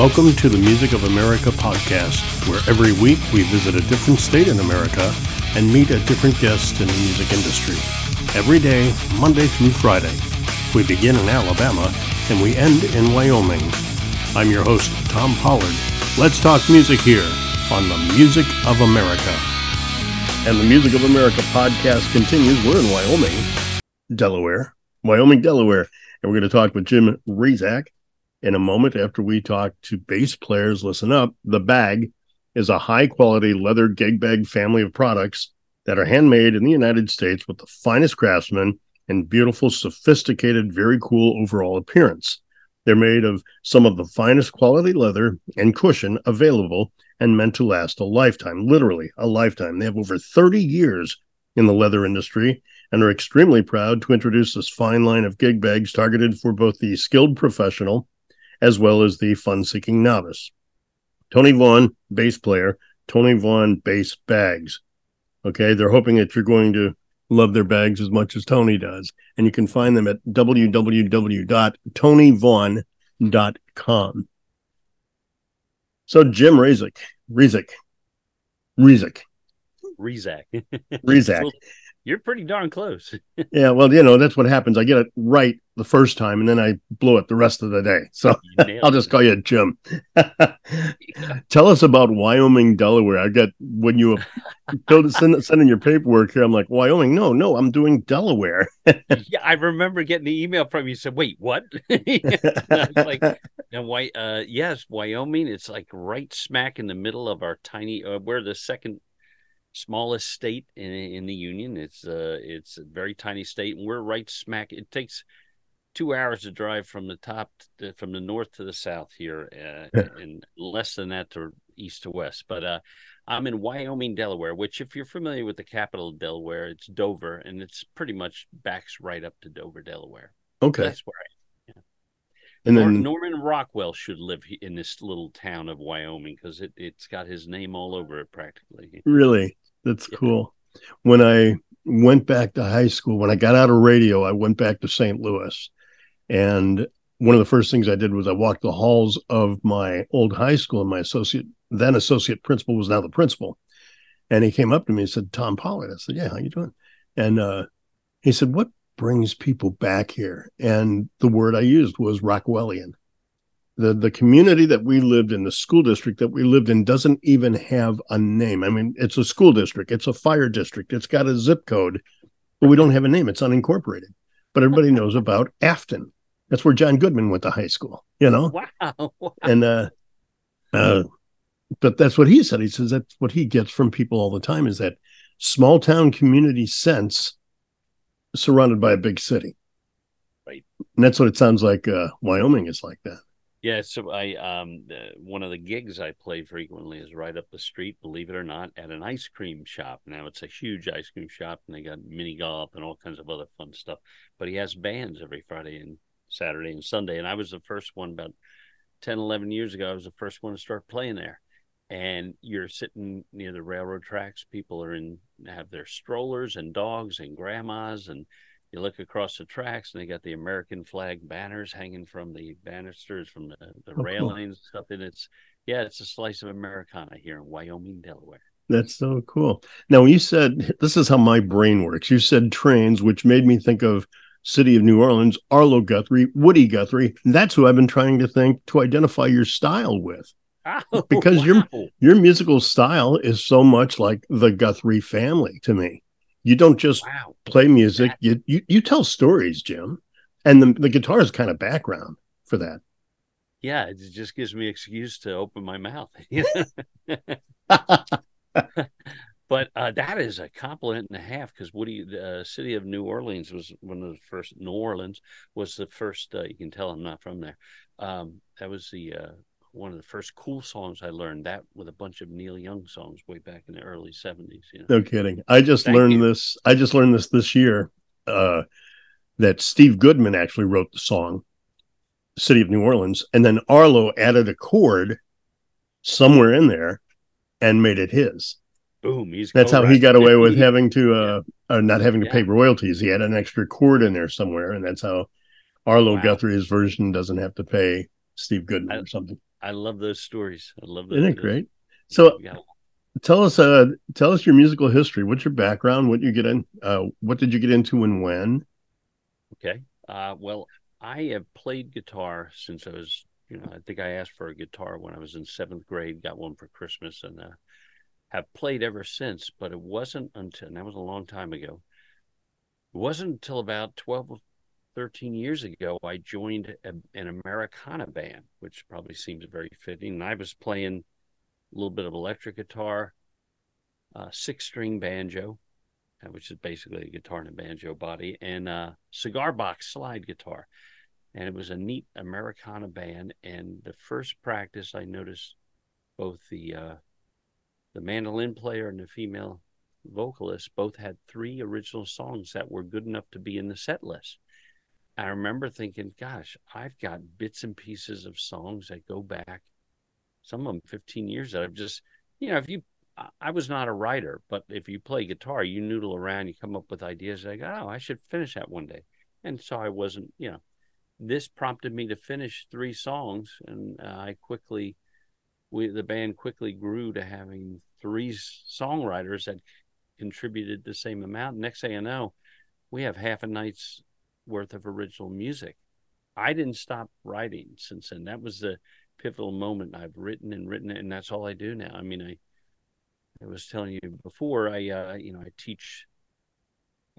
Welcome to the Music of America podcast, where every week we visit a different state in America and meet a different guest in the music industry. Every day, Monday through Friday. We begin in Alabama and we end in Wyoming. I'm your host, Tom Pollard. Let's talk music here on the Music of America. And the Music of America podcast continues. We're in Wyoming, Delaware, Wyoming, Delaware, and we're going to talk with Jim Rezac in a moment after we talk to bass players. Listen up. The Bag is a high quality leather gig bag family of products that are handmade in the United States with the finest craftsmen and beautiful, sophisticated, very cool overall appearance. They're made of some of the finest quality leather and cushion available and meant to last a lifetime, literally a lifetime. They have over 30 years in the leather industry and are extremely proud to introduce this fine line of gig bags targeted for both the skilled professional as well as the fun seeking novice. Tony Vaughn, bass player, Tony Vaughn bass bags. Okay, they're hoping that you're going to love their bags as much as Tony does. And you can find them at www.tonyvaughn.com. So Jim Rezik, Rezik, Rezik, Rezac. Rezac. You're pretty darn close. yeah, well, you know, that's what happens. I get it right the first time and then I blow it the rest of the day. So I'll just call you Jim. Tell us about Wyoming, Delaware. I got when you go send, send in your paperwork here, I'm like, Wyoming? No, no, I'm doing Delaware. yeah, I remember getting the email from you. Said, wait, what? like, and why? Uh, yes, Wyoming. It's like right smack in the middle of our tiny. Uh, we're the second smallest state in in the union. It's uh it's a very tiny state, and we're right smack. It takes two hours to drive from the top to, from the north to the south here, uh, yeah. and less than that to east to west. But uh, I'm in Wyoming, Delaware, which, if you're familiar with the capital of Delaware, it's Dover, and it's pretty much backs right up to Dover, Delaware. Okay, that's where I. And then Norman Rockwell should live in this little town of Wyoming because it, it's got his name all over it practically. Really? That's yeah. cool. When I went back to high school, when I got out of radio, I went back to St. Louis. And one of the first things I did was I walked the halls of my old high school, and my associate, then associate principal, was now the principal. And he came up to me and said, Tom Pollard. I said, Yeah, how you doing? And uh, he said, What brings people back here? And the word I used was Rockwellian the the community that we lived in, the school district that we lived in, doesn't even have a name. I mean, it's a school district, it's a fire district, it's got a zip code, but we don't have a name. It's unincorporated. But everybody knows about Afton. That's where John Goodman went to high school. You know. Wow. wow. And uh, uh, but that's what he said. He says that's what he gets from people all the time is that small town community sense surrounded by a big city. Right. And that's what it sounds like. Uh, Wyoming is like that. Yeah, so I um one of the gigs I play frequently is right up the street, believe it or not, at an ice cream shop. Now it's a huge ice cream shop and they got mini golf and all kinds of other fun stuff. But he has bands every Friday and Saturday and Sunday. And I was the first one about 10, 11 years ago. I was the first one to start playing there. And you're sitting near the railroad tracks. People are in have their strollers and dogs and grandmas and you look across the tracks and they got the American flag banners hanging from the banisters from the, the oh, railings cool. stuff. And it's yeah, it's a slice of Americana here in Wyoming, Delaware. That's so cool. Now you said this is how my brain works. You said trains, which made me think of City of New Orleans, Arlo Guthrie, Woody Guthrie. That's who I've been trying to think to identify your style with. Oh, because wow. your your musical style is so much like the Guthrie family to me. You don't just wow. play music. You, you you tell stories, Jim, and the the guitar is kind of background for that. Yeah, it just gives me excuse to open my mouth. but uh, that is a compliment and a half because Woody, the uh, city of New Orleans, was one of the first. New Orleans was the first. Uh, you can tell I'm not from there. Um, that was the uh, one of the first cool songs I learned. That with a bunch of Neil Young songs way back in the early seventies. You know? No kidding. I just Thank learned you. this. I just learned this this year. Uh, that Steve Goodman actually wrote the song "City of New Orleans," and then Arlo added a chord somewhere in there and made it his. Boom! He's That's how he got away with having to, uh, Yeah. uh not having to Yeah. pay royalties. He had an extra chord in there somewhere, and that's how Arlo Wow. Guthrie's version doesn't have to pay Steve Goodman I- or something. I love those stories. I love those. Isn't it great? So Yeah. tell us uh tell us your musical history. What's your background? What you get in uh what did you get into and when? Okay. Uh, well, I have played guitar since I was, you know, I think I asked for a guitar when I was in seventh grade, got one for Christmas, and uh, have played ever since. But it wasn't until, and that was a long time ago, it wasn't until about 12 or 13 years ago I joined a, an Americana band, which probably seems very fitting. And I was playing a little bit of electric guitar, uh, six string banjo, uh, which is basically a guitar and a banjo body, and a cigar box slide guitar. And it was a neat Americana band. And the first practice, I noticed both the uh, the mandolin player and the female vocalist both had three original songs that were good enough to be in the set list. I remember thinking, gosh, I've got bits and pieces of songs that go back, some of them 15 years that I've just, you know, if you I was not a writer, but if you play guitar, you noodle around, you come up with ideas like, oh, I should finish that one day. And so I wasn't, you know, this prompted me to finish three songs, and uh, I quickly, we the band quickly grew to having three songwriters that contributed the same amount. Next thing I know, we have half a night's worth of original music. I didn't stop writing since then. That was the pivotal moment. I've written and written, and that's all I do now. I mean, I I was telling you before, I uh, you know I teach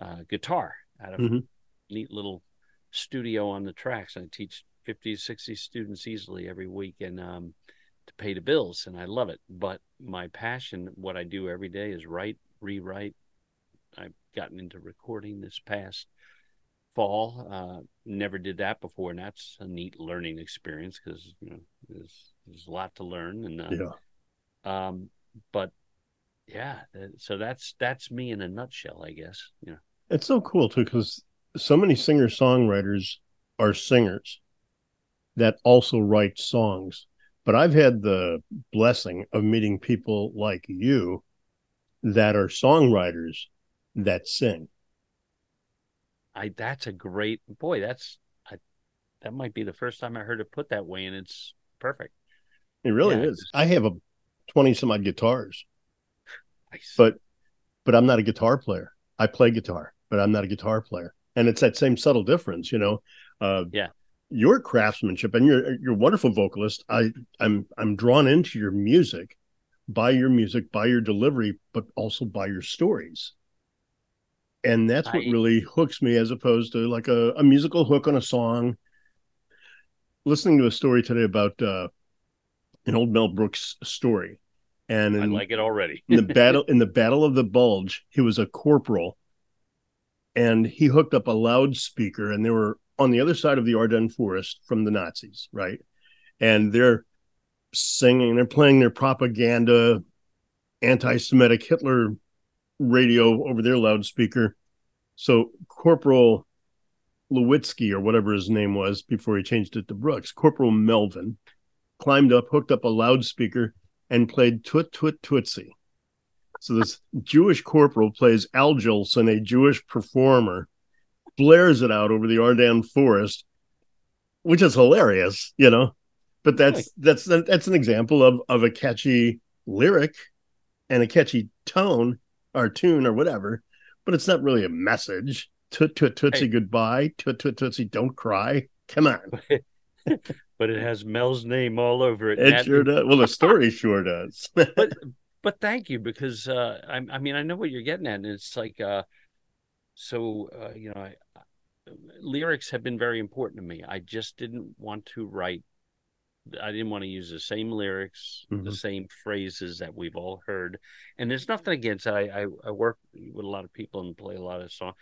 uh, guitar at a Mhm. neat little studio on the tracks. I teach 50, 60 students easily every week, and um, to pay the bills, and I love it. But my passion, what I do every day, is write, rewrite. I've gotten into recording this past fall. Uh, never did that before, and that's a neat learning experience because you know there's there's a lot to learn, and uh, Yeah. um, but yeah, so that's that's me in a nutshell, I guess. You know, It's so cool too because so many singer songwriters are singers that also write songs. But I've had the blessing of meeting people like you that are songwriters that sing. I that's a great boy. That's I that might be the first time I heard it put that way, and it's perfect. It really Yeah, is. I have a 20 some odd guitars, Nice. but but I'm not a guitar player. I play guitar, but I'm not a guitar player. And it's that same subtle difference, you know. Uh Yeah. Your craftsmanship and you're you're wonderful vocalist. I I'm I'm drawn into your music by your music, by your delivery, but also by your stories. And that's what I- really hooks me as opposed to like a, a musical hook on a song. Listening to a story today about uh an old Mel Brooks story. And I like it already. in the battle in the battle of the bulge he was a corporal and he hooked up a loudspeaker and they were on the other side of the ardennes forest from the nazis right and they're singing they're playing their propaganda anti-semitic hitler radio over their loudspeaker so corporal lewitsky or whatever his name was before he changed it to brooks corporal melvin climbed up hooked up a loudspeaker and played Toot Toot Tootsie. So this Jewish corporal plays Al Jolson, a Jewish performer, blares it out over the Ardennes forest, which is hilarious, you know. But that's that's that's an example of of a catchy lyric and a catchy tone or tune or whatever, but it's not really a message. Toot toot tootsie Hey. goodbye. Toot toot tootsie don't cry. Come on. but it has Mel's name all over it. It sure does. Well, the story sure does. but but thank you because uh, I, I mean I know what you're getting at, and it's like uh, so uh, you know I, lyrics have been very important to me. I just didn't want to write. I didn't want to use the same lyrics, the Mhm. same phrases that we've all heard. And there's nothing against. I I, I work with a lot of people and play a lot of song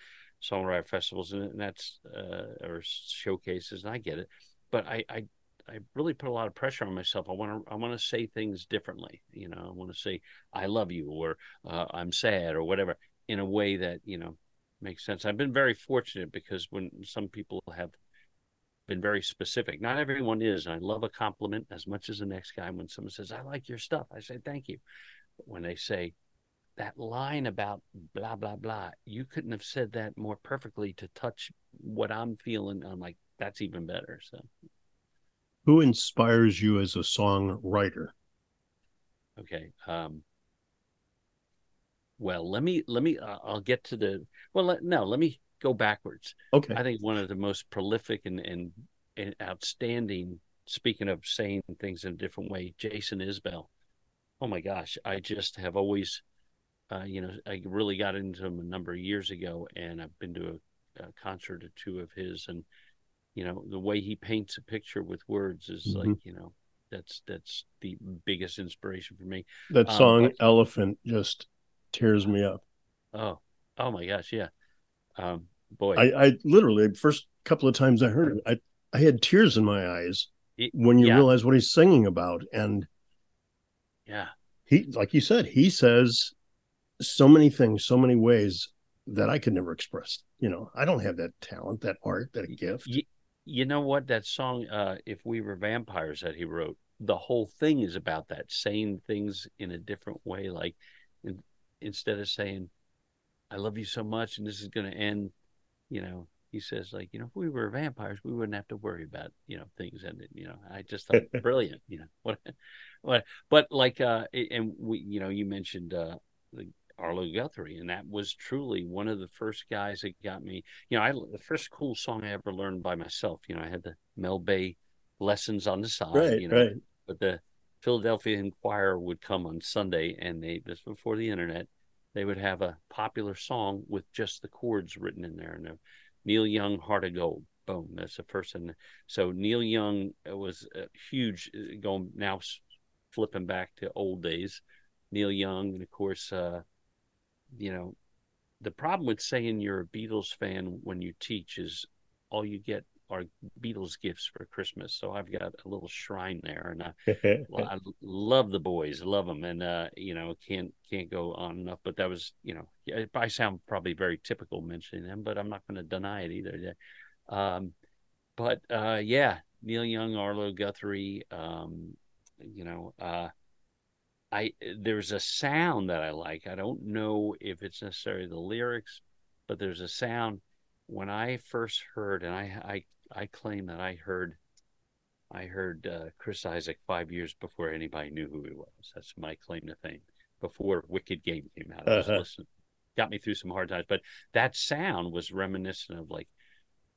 songwriter festivals, and, and that's uh, or showcases, and I get it. But I I I really put a lot of pressure on myself. I want to I want to say things differently. You know, I want to say I love you or uh, I'm sad or whatever in a way that you know makes sense. I've been very fortunate because when some people have been very specific, not everyone is. I love a compliment as much as the next guy. When someone says I like your stuff, I say thank you. But when they say that line about blah blah blah, you couldn't have said that more perfectly to touch what I'm feeling. I'm like that's even better. So Who inspires you as a songwriter? Okay. Um, well, let me let me. Uh, I'll get to the. Well, let, no, let me go backwards. Okay. I think one of the most prolific and and, and outstanding. Speaking of saying things in a different way, Jason Isbell. Oh my gosh, I just have always, uh, you know, I really got into him a number of years ago, and I've been to a, a concert or two of his, and you know, the way he paints a picture with words is Mhm. like, you know, that's that's the biggest inspiration for me. That Um, song but- Elephant just tears me up. Oh, oh my gosh, yeah. Um, boy, I, I literally first couple of times I heard it, I, I had tears in my eyes It- when you yeah. realize what he's singing about. And yeah, he like you said, he says so many things, so many ways that I could never express. You know, I don't have that talent, that art, that gift. you, you know what? That song, uh, "If We Were Vampires," that he wrote, the whole thing is about that, saying things in a different way. Like, in, instead of saying, "I love you so much," and this is going to end, you know, he says, like, you know, if we were vampires, we wouldn't have to worry about, you know, things. And you know, I just thought brilliant. You know what? What? But like, uh, and we, you know, you mentioned uh, the Arlo Guthrie, and that was truly one of the first guys that got me. You know, I the first cool song I ever learned by myself. You know, I had the Mel Bay lessons on the side. Right, you know, right. but the Philadelphia Inquirer would come on Sunday, and they this before the internet. They would have a popular song with just the chords written in there, and uh, Neil Young, "Heart of Gold." Boom, that's the first one. So Neil Young was a huge. uh, Going now, flipping back to old days, Neil Young, and of course, uh, you know, the problem with saying you're a Beatles fan when you teach is all you get are Beatles gifts for Christmas. So I've got a little shrine there, and I, well, I love the boys, love them, and uh, you know can't can't go on enough. But that was you know I sound probably very typical mentioning them, but I'm not going to deny it either. Yeah. Um, but uh, yeah, Neil Young, Arlo Guthrie, um, you know, uh, I there's a sound that I like. I don't know if it's necessarily the lyrics, but there's a sound when I first heard, and I I I claim that I heard I heard uh, Chris Isaak five years before anybody knew who he was. That's my claim to fame. Before Wicked Game came out, I was Uh-huh. listening. Got me through some hard times, but that sound was reminiscent of like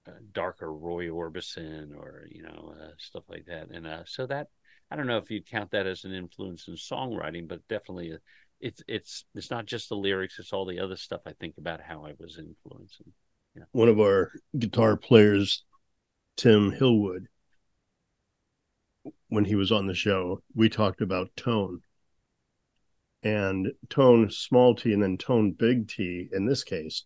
uh, darker Roy Orbison or you know uh, stuff like that. And uh, so that I don't know if you'd count that as an influence in songwriting, but definitely uh, it's it's it's not just the lyrics; it's all the other stuff I think about how I was influencing. One of our guitar players, Tim Hillwood, when he was on the show, we talked about tone. And tone small t and then tone big T in this case,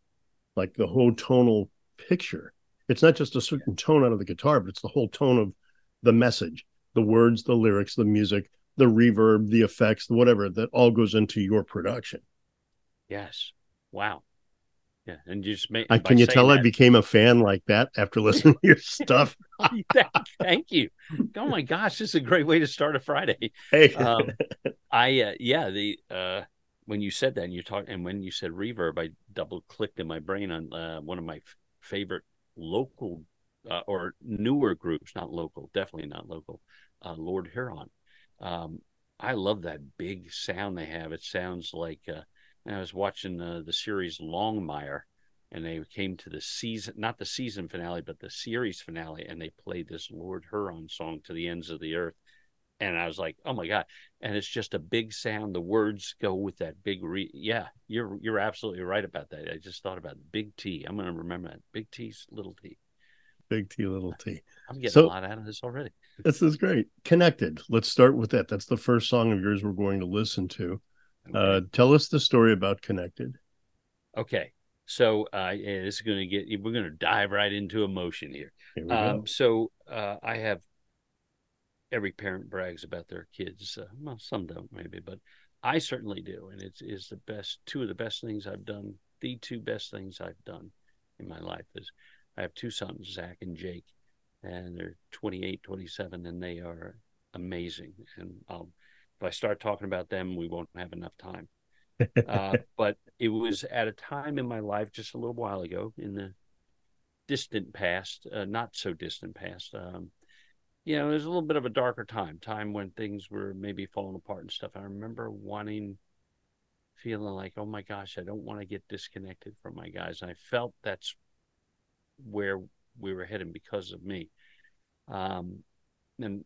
like the whole tonal picture. It's not just a certain tone out of the guitar, but it's the whole tone of the message, the words, the lyrics, the music, the reverb, the effects, whatever that all goes into your production. Yes, wow, yeah, and you just made. I, can you tell I became a fan like that after listening to your stuff? thank, thank you. Oh my gosh, this is a great way to start a Friday. Hey, Um, I uh, yeah, the uh, when you said that and you talked and when you said reverb, I double clicked in my brain on uh, one of my f- favorite local uh, or newer groups, not local, definitely not local. Uh, Lord Huron. Um, I love that big sound they have. It sounds like uh, I was watching uh, the series Longmire, and they came to the season, not the season finale, but the series finale, and they played this Lord Huron song to the ends of the earth. And I was like, "Oh my god!" And it's just a big sound. The words go with that big re. Yeah, you're you're absolutely right about that. I just thought about it. big T. I'm going to remember that. Big T's little T. big T, little T. I'm getting So- a lot out of this already. This is great. Connected. Let's start with that. That's the first song of yours we're going to listen to. Uh, tell us the story about Connected. okay. So uh, yeah, this is going to get. We're going to dive right into emotion here. Here. Um, so uh, I have every parent brags about their kids. Uh, well, some don't maybe, but I certainly do, and it's is the best. Two of the best things I've done. The two best things I've done in my life is I have two sons, Zach and Jake, and they're 28, 27, and they are amazing. And I'll, if I start talking about them, we won't have enough time. uh, but it was at a time in my life just a little while ago in the distant past, uh, not so distant past. Um, you know, it was a little bit of a darker time, time when things were maybe falling apart and stuff. I remember wanting, feeling like, oh my gosh, I don't want to get disconnected from my guys. And I felt that's where we were heading because of me. Um, and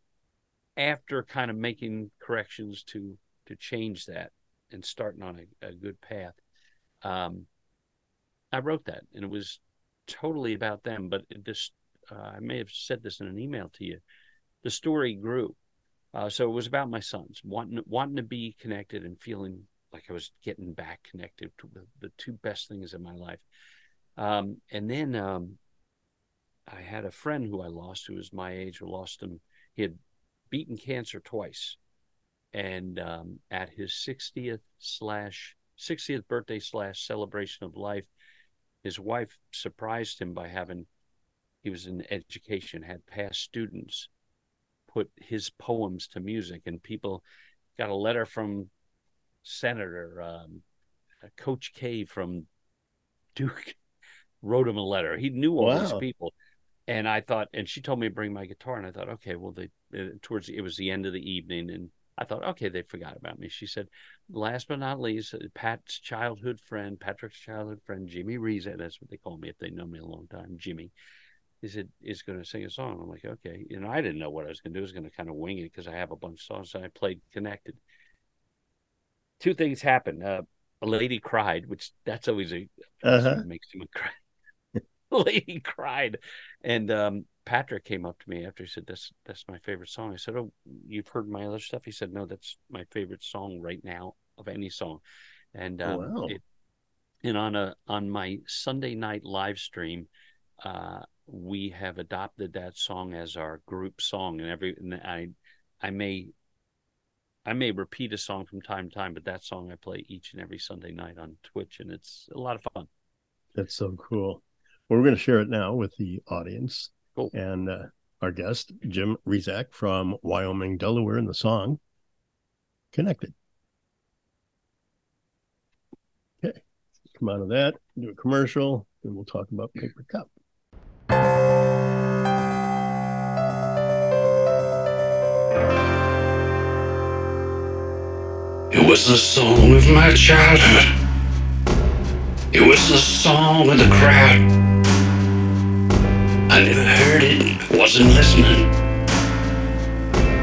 after kind of making corrections to to change that and starting on a, a good path, um, I wrote that, and it was totally about them. But this, uh, I may have said this in an email to you. The story grew, uh, so it was about my sons wanting wanting to be connected and feeling like I was getting back connected to the, the two best things in my life. Um, and then um, I had a friend who I lost, who was my age, who lost him. He had beaten cancer twice, and um, at his 60th slash 60th birthday slash celebration of life, his wife surprised him by having he was in education, had past students put his poems to music, and people got a letter from Senator um, Coach K from Duke wrote him a letter. He knew all wow. these people, and I thought, and she told me to bring my guitar, and I thought, okay, well, they uh, towards it was the end of the evening, and I thought, okay, they forgot about me. She said, last but not least, uh, Pat's childhood friend, Patrick's childhood friend, Jimmy Reese, that's what they call me if they know me a long time, Jimmy. He said, is going to sing a song. I'm like, okay. You know, I didn't know what I was going to do. I was going to kind of wing it because I have a bunch of songs. So I played Connected. Two things happened. Uh, a lady cried, which that's always a uh-huh. makes me cry. lady cried, and um, Patrick came up to me after he said, "That's that's my favorite song." I said, "Oh, you've heard my other stuff?" He said, "No, that's my favorite song right now of any song." And um, wow. it, and on a on my Sunday night live stream, uh, we have adopted that song as our group song, and every and I I may I may repeat a song from time to time, but that song I play each and every Sunday night on Twitch, and it's a lot of fun. That's so cool. Well, we're going to share it now with the audience. Cool. And uh, our guest, Jim Rezac from Wyoming, Delaware, in the song Connected. Okay. Come out of that, do a commercial, and we'll talk about Paper Cup. It was the song of my childhood. It was the song of the crowd. I never heard it, wasn't listening.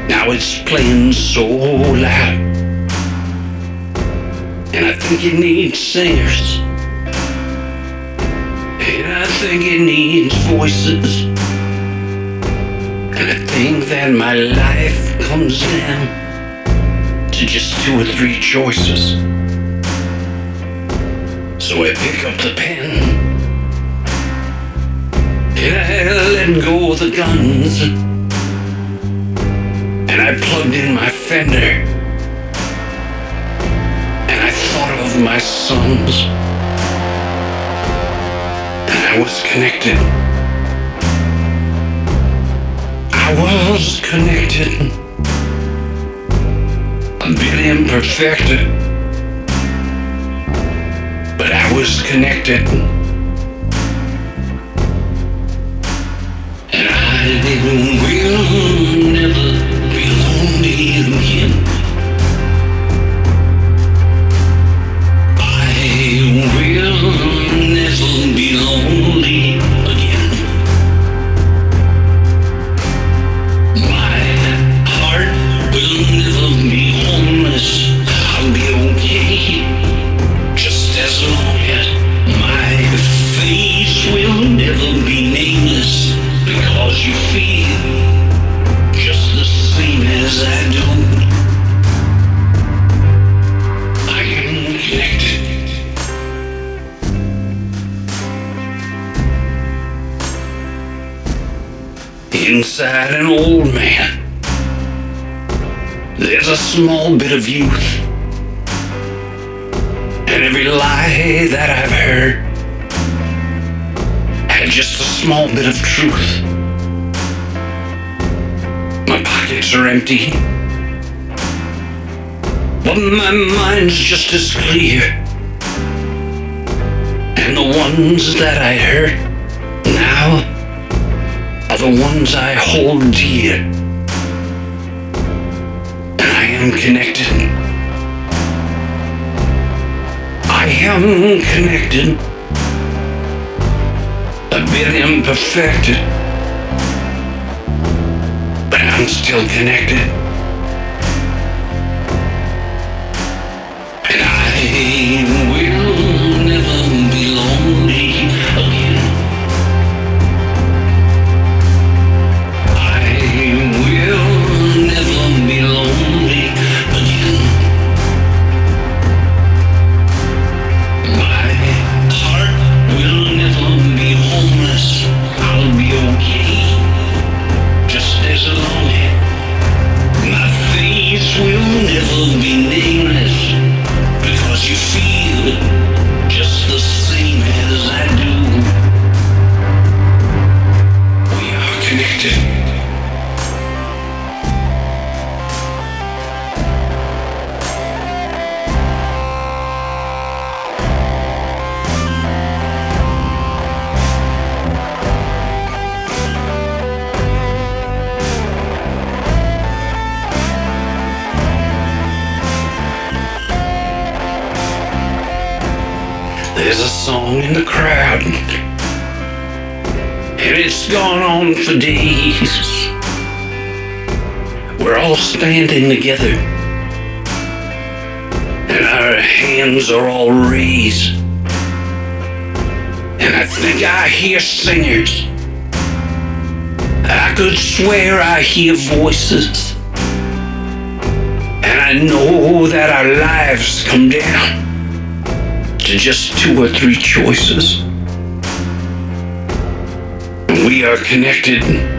Now it's playing so loud. And I think it needs singers. And I think it needs voices. And I think that my life comes down to just two or three choices. So I pick up the pen I let go of the guns. And I plugged in my fender. And I thought of my sons. And I was connected. I was connected. A bit imperfect. But I was connected. Will my mind's just as clear. And the ones that I hurt now are the ones I hold dear. And I am connected. I am connected. A bit imperfected. But I'm still connected. Together, and our hands are all raised. And I think I hear singers. I could swear I hear voices. And I know that our lives come down to just two or three choices. We are connected.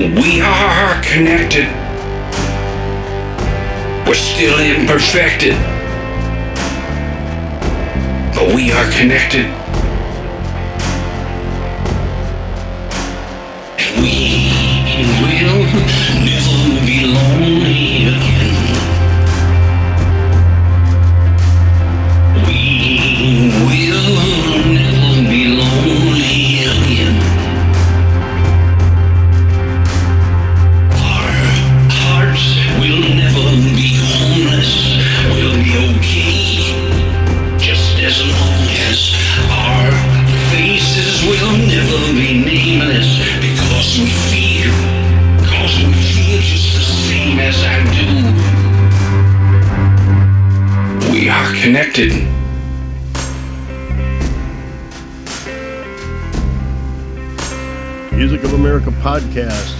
We are connected. We're still imperfected. But we are connected.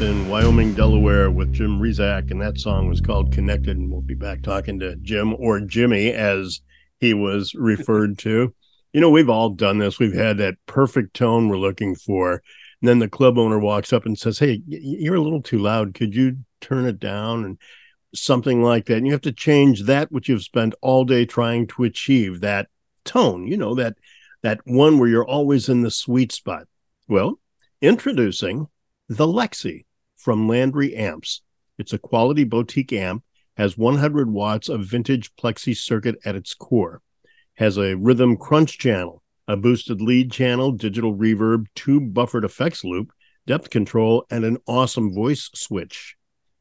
In Wyoming, Delaware with Jim Rizak. And that song was called Connected. And we'll be back talking to Jim or Jimmy as he was referred to. You know, we've all done this. We've had that perfect tone we're looking for. And then the club owner walks up and says, Hey, you're a little too loud. Could you turn it down? And something like that. And you have to change that which you've spent all day trying to achieve that tone, you know, that that one where you're always in the sweet spot. Well, Introducing the Lexi from Landry Amps. It's a quality boutique amp, has 100 watts of vintage plexi circuit at its core, has a rhythm crunch channel, a boosted lead channel, digital reverb, two buffered effects loop, depth control, and an awesome voice switch.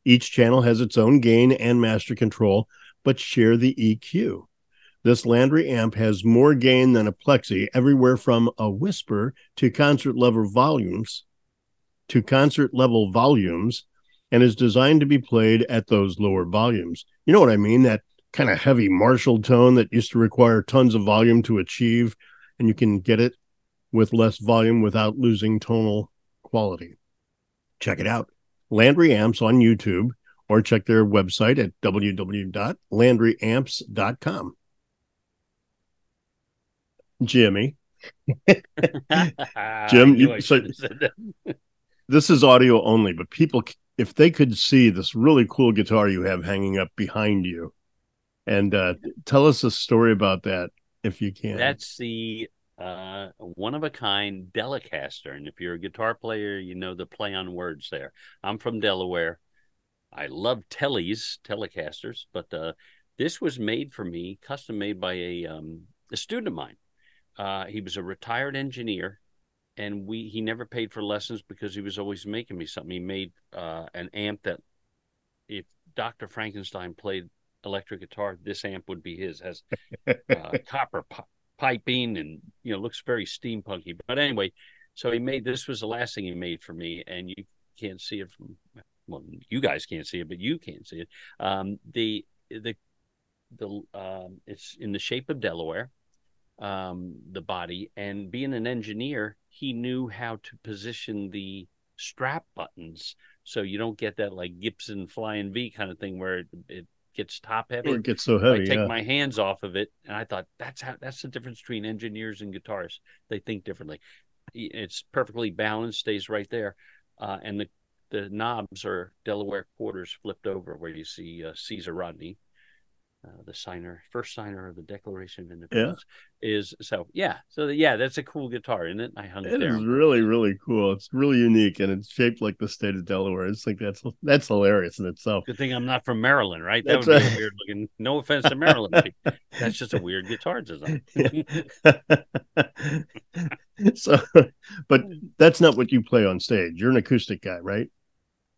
Each channel has its own gain and master control, but share the EQ. This Landry amp has more gain than a plexi, everywhere from a whisper to concert level volumes to concert level volumes, and is designed to be played at those lower volumes. You know what I mean? That kind of heavy Marshall tone that used to require tons of volume to achieve, and you can get it with less volume without losing tonal quality. Check it out. Landry Amps on YouTube or check their website at www.landryamps.com. Jimmy, Jim, you- so- this is audio only, but people, if they could see this really cool guitar you have hanging up behind you, and uh, tell us a story about that if you can. That's the uh, one of a kind Delicaster. And if you're a guitar player, you know the play on words there. I'm from Delaware. I love Tellys, Telecasters, but uh, this was made for me, custom made by a, um, a student of mine. Uh, he was a retired engineer, and we he never paid for lessons because he was always making me something. He made uh, an amp that if Dr. Frankenstein played electric guitar, this amp would be his. Has uh, copper pi- piping and you know looks very steampunky. But anyway, so he made this was the last thing he made for me, and you can't see it from well, you guys can't see it, but you can see it. Um, the the the um, it's in the shape of Delaware, um, the body, and being an engineer, he knew how to position the strap buttons so you don't get that like Gibson Flying V kind of thing where it, it gets top heavy. Or it gets so heavy. I take yeah. my hands off of it, and I thought that's how that's the difference between engineers and guitarists. They think differently. It's perfectly balanced, stays right there, uh, and the the knobs are Delaware quarters flipped over, where you see uh, Caesar Rodney, uh, the signer, first signer of the Declaration of Independence, is so yeah. So the, yeah, that's a cool guitar, isn't it? I hung it It there. is really, really cool. It's really unique, and it's shaped like the state of Delaware. It's like that's that's hilarious in itself. Good thing I'm not from Maryland, right? That That's would be a weird looking. No offense to Maryland, that's just a weird guitar design. so, but that's not what you play on stage. You're an acoustic guy, right?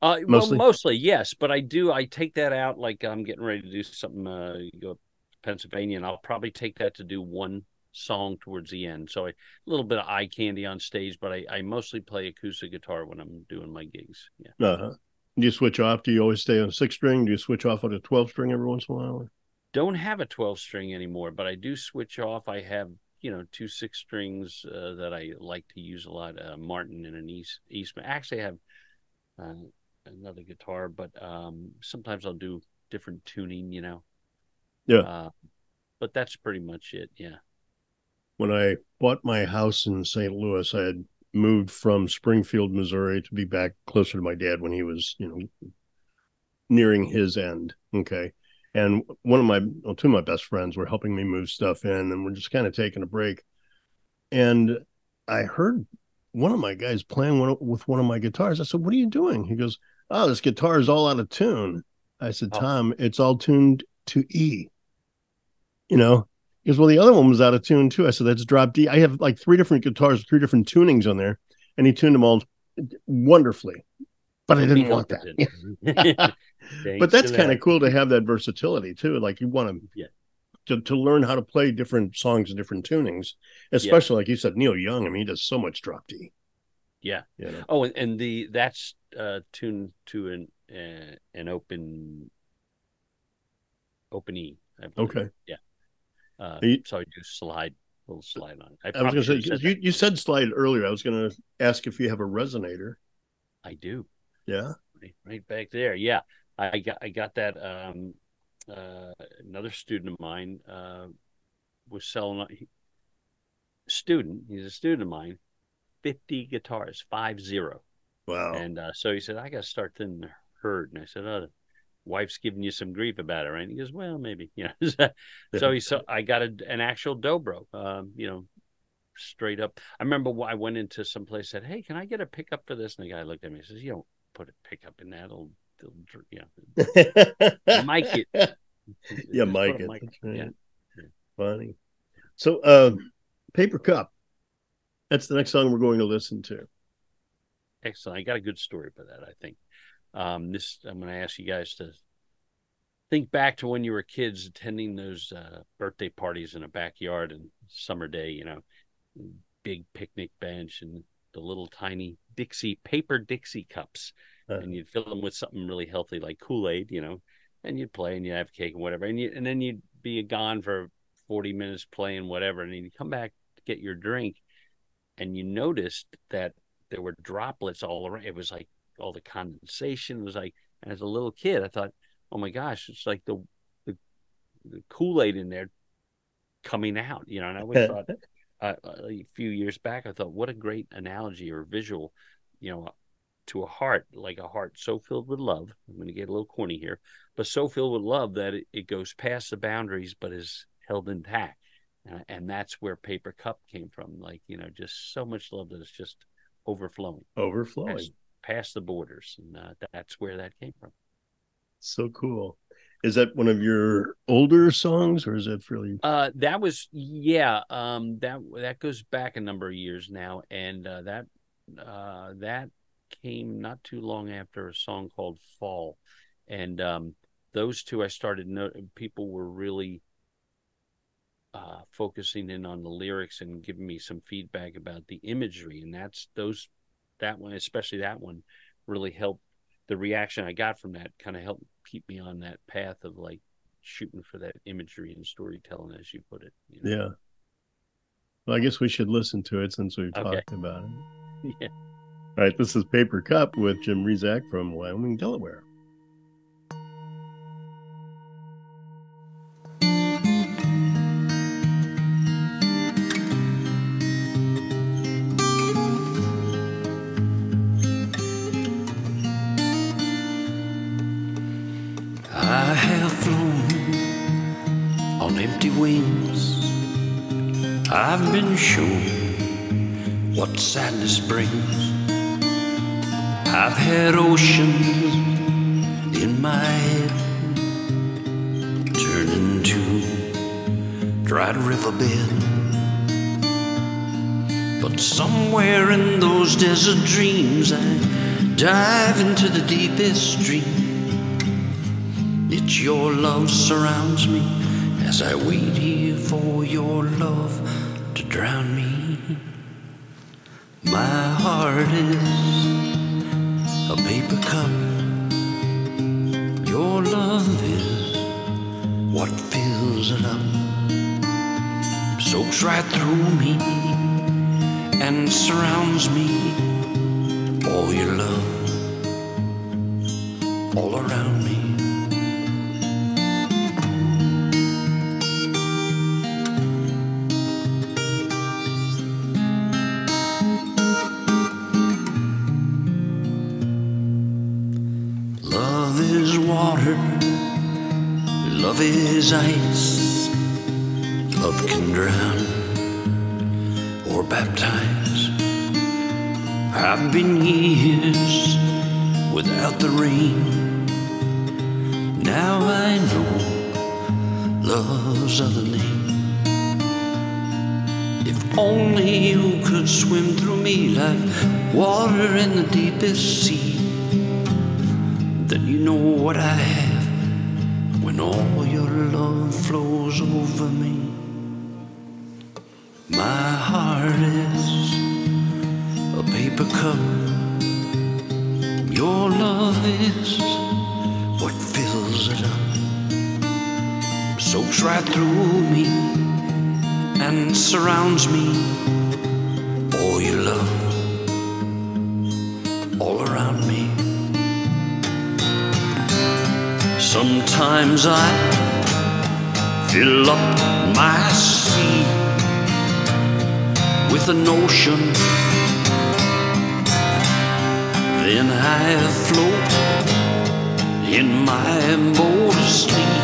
Uh, Mostly? well, mostly yes, but I do. I take that out like I'm getting ready to do something. Uh, go to Pennsylvania, and I'll probably take that to do one song towards the end. So I, a little bit of eye candy on stage, but I, I mostly play acoustic guitar when I'm doing my gigs. Yeah, Uh-huh. Do you switch off? Do you always stay on a six string? Do you switch off on a twelve string every once in a while? don't have a 12 string anymore, but I do switch off. I have you know two six strings uh, that I like to use a lot. Uh, Martin and an East Eastman. Actually, I have uh, another guitar, but um, sometimes I'll do different tuning. You know. Yeah. Uh, but that's pretty much it. Yeah. When I bought my house in St. Louis, I had moved from Springfield, Missouri, to be back closer to my dad when he was, you know, nearing his end. Okay. And one of my, well, two of my best friends were helping me move stuff in, and we're just kind of taking a break. And I heard one of my guys playing one, with one of my guitars. I said, What are you doing? He goes, Oh, this guitar is all out of tune. I said, Oh. Tom, it's all tuned to E. You know, he goes, Well, the other one was out of tune too. I said, That's drop D. I have like three different guitars, three different tunings on there. And he tuned them all wonderfully. But I didn't want that. but that's kind of cool to have that versatility too. Like you want to, Yeah. To to learn how to play different songs and different tunings, especially like you said, Neil Young. I mean, he does so much drop D. Yeah. You know? Oh, and, and the that's uh, tuned to an uh, an open open E. I. Okay. Yeah. Uh, You- so I do slide, little slide on. I, I was going to say you, you said slide earlier. I was going to ask if you have a resonator. I do. Yeah. right, right back there. Yeah, I got I got that. Um, uh, another student of mine uh, was selling. he- Student, he's a student of mine. Fifty guitars, five zero, Wow. and uh, so he said, "I got to start thinning the herd." And I said, "Oh, the wife's giving you some grief about it, right?" And he goes, "Well, maybe, you know." so he so I got a, an actual dobro, um, you know, straight up. I remember I went into some place said, "Hey, can I get a pickup for this?" And the guy looked at me and says, "You don't put a pickup in that. It'll, dr- you know, it. yeah, Mike. It. right. yeah. Funny. So, uh, Paper Cup. That's the next song we're going to listen to. Excellent. I got a good story for that. I think. Um, this I'm going to ask you guys to think back to when you were kids attending those uh, birthday parties in a backyard and summer day. You know, big picnic bench and the little tiny Dixie paper Dixie cups, Uh, and you'd fill them with something really healthy like Kool Aid. You know, and you'd play and you'd have cake and whatever, and you and then you'd be gone for 40 minutes playing whatever, and then you come back to get your drink, and you noticed that there were droplets all around. It was like all the condensation was like. And as a little kid, I thought, oh my gosh, it's like the the, the Kool Aid in there coming out. You know, and I always thought uh, a few years back, I thought, what a great analogy or visual, you know, to a heart, like a heart so filled with love. I'm going to get a little corny here, but so filled with love that it, it goes past the boundaries, but is held intact. And, and that's where Paper Cup came from. Like, you know, just so much love that it's just overflowing Overflowing. past, past the borders. And uh, that's where that came from. So cool. Is that one of your older songs or is that really? Uh, that was yeah. Um, that that goes back a number of years now, and uh, that uh, that came not too long after a song called "Fall," and um, those two I started. No, people were really uh, focusing in on the lyrics and giving me some feedback about the imagery, and that's those that one, especially that one, really helped. The reaction I got from that kind of helped keep me on that path of like shooting for that imagery and storytelling, as you put it. you know? Yeah. Well, I guess we should listen to it since we've Okay. talked about it. Yeah. All right, this is Paper Cup with Jim Rezac from Wyoming, Delaware. I have flown on empty wings. I've been shown what sadness brings. I've had oceans in my head turn into dried riverbed. But somewhere in those desert dreams, I dive into the deepest stream. It's your love surrounds me as I wait here for your love to drown me. My heart is cup. Your love is what fills it up. Soaks right through me and surrounds me. All your love all around me. Is ice. Love can drown or baptize. I've been years without the rain. Now I know love's other name. If only you could swim through me like water in the deepest sea then you know what I have over me. My heart is a paper cup. Your love is what fills it up, soaks right through me and surrounds me. All your love all around me. Sometimes I fill up my sea with an ocean. Then I float in my of sleep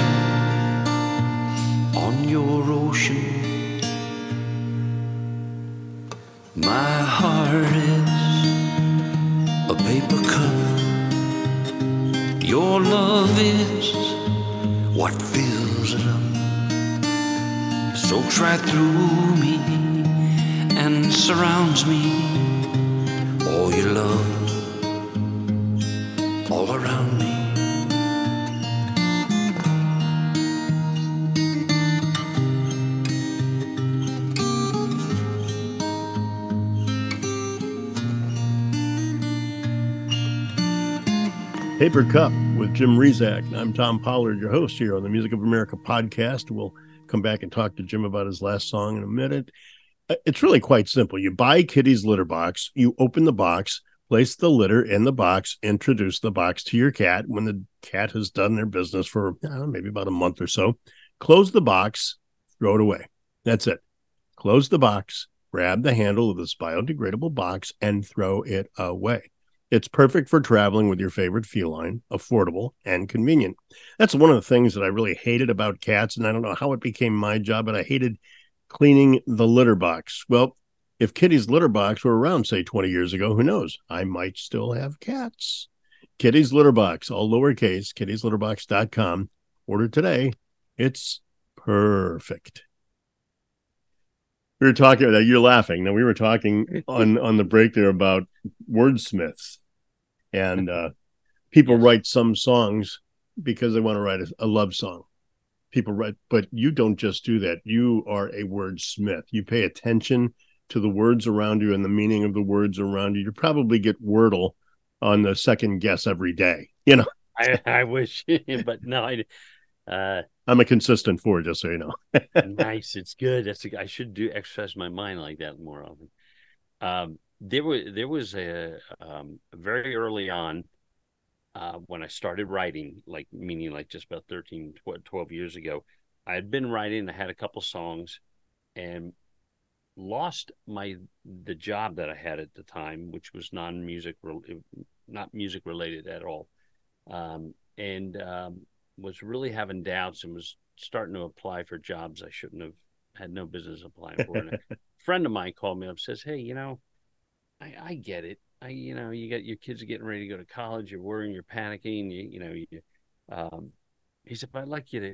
right through me and surrounds me. All your love all around me. Paper Cup with Jim Rezac. I'm Tom Pollard, your host here on the Music of America podcast. We'll come back and talk to Jim about his last song in a minute. Uh, It's really quite simple. You buy Kitty's litter box, you open the box, place the litter in the box, introduce the box to your cat. When the cat has done their business for know, maybe about a month or so, close the box, throw it away. That's it. Close the box, grab the handle of this biodegradable box, and throw it away. It's perfect for traveling with your favorite feline, affordable and convenient. That's one of the things that I really hated about cats. And I don't know how it became my job, but I hated cleaning the litter box. Well, if Kitty's litter box were around, say 20 years ago, who knows? I might still have cats. Kitty's litter box, all lowercase, kittieslitterbox.com. Order today. It's perfect. We were talking about you're laughing. Now we were talking on on the break there about wordsmiths and uh people write some songs because they want to write a, a love song. People write, but you don't just do that. You are a wordsmith. You pay attention to the words around you and the meaning of the words around you. You probably get Wordle on the second guess every day. You know, I, I wish, but no, I. Uh, I'm a consistent four, just so you know. nice, it's good. That's a, I should do exercise my mind like that more often. Um, there was there was a um, very early on uh, when I started writing, like meaning like just about 13, 12 years ago. I had been writing. I had a couple songs, and lost my the job that I had at the time, which was non music, not music related at all, um, and um, was really having doubts and was starting to apply for jobs I shouldn't have had no business applying for. and a friend of mine called me up, says, "Hey, you know, I, I get it. I, you know, you got your kids are getting ready to go to college. You're worrying, you're panicking. You, you know, you, um, he said, but I'd like you to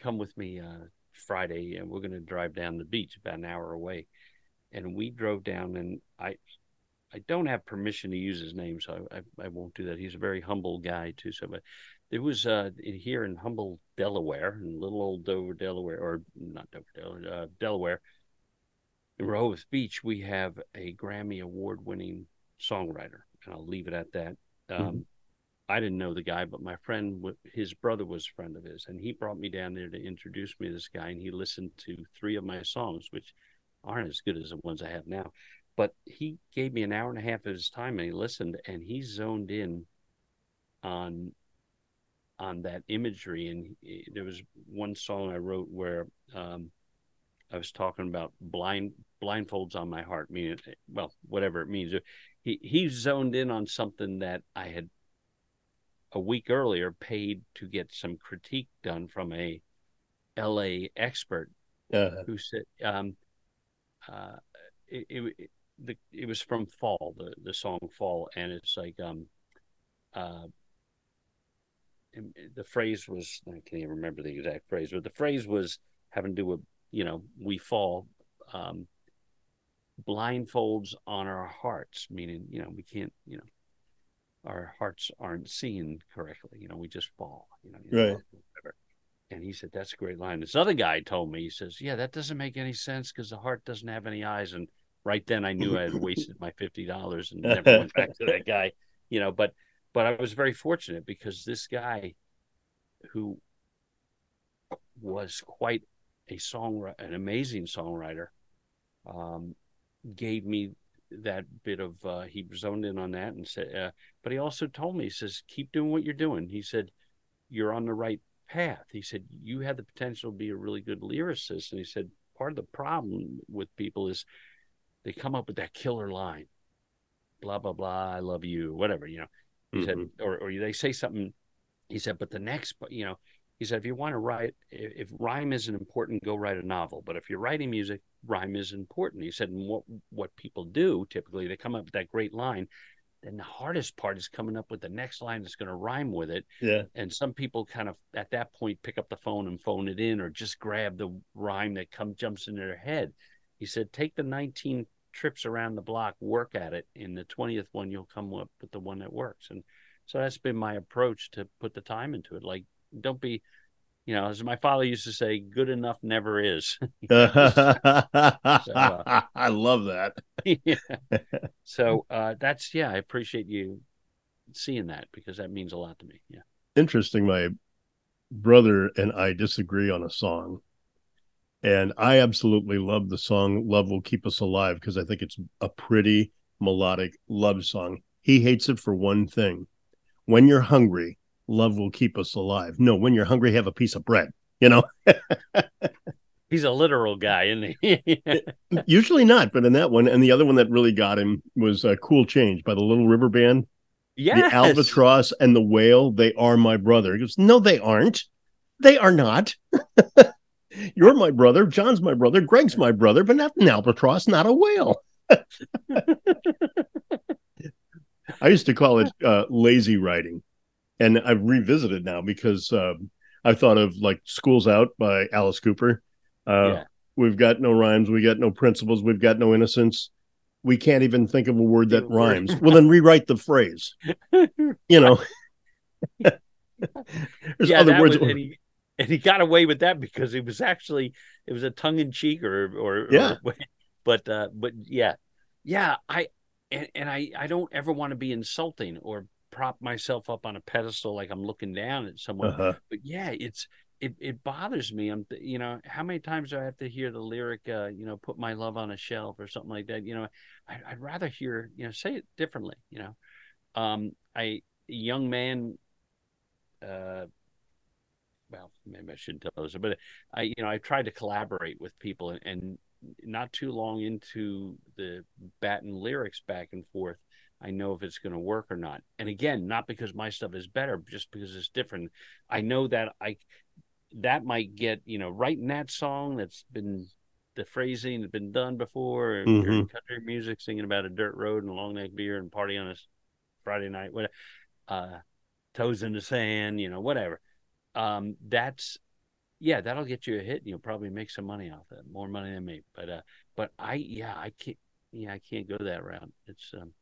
come with me uh, Friday, and we're going to drive down the beach about an hour away." and we drove down and I I don't have permission to use his name, so I, I, I won't do that. He's a very humble guy too. So, but there was uh in, here in Humble, Delaware, in little old Dover, Delaware, or not Dover, Delaware, uh, Delaware, in Rehoboth Beach, we have a Grammy award-winning songwriter, and I'll leave it at that. Um, mm-hmm. I didn't know the guy, but my friend, his brother was a friend of his, and he brought me down there to introduce me to this guy, and he listened to three of my songs, which aren't as good as the ones I have now. But he gave me an hour and a half of his time and he listened and he zoned in on on that imagery and he, there was one song I wrote where um, I was talking about blind blindfolds on my heart, meaning well, whatever it means. He he zoned in on something that I had a week earlier paid to get some critique done from a LA expert uh-huh. who said um, uh, it, it, the, it was from Fall, the, the song Fall, and it's like um, uh, the phrase was I can't even remember the exact phrase, but the phrase was having to do with you know we fall um, blindfolds on our hearts, meaning you know we can't you know our hearts aren't seen correctly, you know we just fall, you know, you right. And he said, That's a great line. This other guy told me, he says, Yeah, that doesn't make any sense because the heart doesn't have any eyes. And right then I knew I had wasted my $50 and never went back to that guy, you know. But, but I was very fortunate because this guy who was quite a songwriter, an amazing songwriter, um, gave me that bit of, uh, he zoned in on that and said, uh, but he also told me, he says, keep doing what you're doing. He said, you're on the right path. He said, You have the potential to be a really good lyricist. And he said, Part of the problem with people is they come up with that killer line, blah, blah, blah, I love you, whatever, you know. He mm-hmm. said, or, or they say something. He said, But the next, you know, he said, if you want to write, if, rhyme isn't important, go write a novel. But if you're writing music, rhyme is important. He said, and what what people do typically, they come up with that great line, then the hardest part is coming up with the next line that's going to rhyme with it. Yeah. And some people kind of at that point pick up the phone and phone it in or just grab the rhyme that come jumps into their head. He said, take the 19 trips around the block, work at it. In the 20th one, you'll come up with the one that works. And so that's been my approach to put the time into it. Like, don't be you know, as my father used to say, good enough never is. so, uh, I love that. yeah. So uh, that's, yeah, I appreciate you seeing that because that means a lot to me. Yeah. Interesting. My brother and I disagree on a song. And I absolutely love the song Love Will Keep Us Alive because I think it's a pretty melodic love song. He hates it for one thing. When you're hungry, love will keep us alive. No, when you're hungry, have a piece of bread, you know? He's a literal guy, isn't he? Usually not, but in that one, and the other one that really got him was uh, Cool Change by the Little River Band. Yeah. The albatross and the whale, they are my brother. He goes, No, they aren't. They are not. You're my brother. John's my brother. Greg's my brother, but not an albatross, not a whale. I used to call it uh, lazy writing and I've revisited now because um, I thought of like "School's Out" by Alice Cooper. Uh, yeah. We've got no rhymes. We got no principles. We've got no innocence. We can't even think of a word that rhymes. well, then rewrite the phrase. you know, there's yeah, other words. was- and he and he got away with that because it was actually it was a tongue in cheek or or Yeah. or- but uh, but yeah, yeah. I and, and I I don't ever want to be insulting or prop myself up on a pedestal like I'm looking down at someone. uh-huh. But yeah, it's it it bothers me. I'm you know how many times do I have to hear the lyric uh, you know put my love on a shelf or something like that. You know, I, I'd rather hear you know say it differently. You know, um, I a young man. Uh, well, maybe I shouldn't tell this, but I, you know, I tried to collaborate with people, and, and not too long into the batting lyrics back and forth, I know if it's going to work or not. And again, not because my stuff is better, just because it's different. I know that I that might get you know writing that song that's been the phrasing has been done before. In country music, singing about a dirt road and a long neck beer and party on a Friday night, what, uh, toes in the sand, you know, whatever. Um, that's yeah, that'll get you a hit. and You'll probably make some money off it, more money than me. But uh, but I yeah, I can't yeah, I can't go that route. It's um,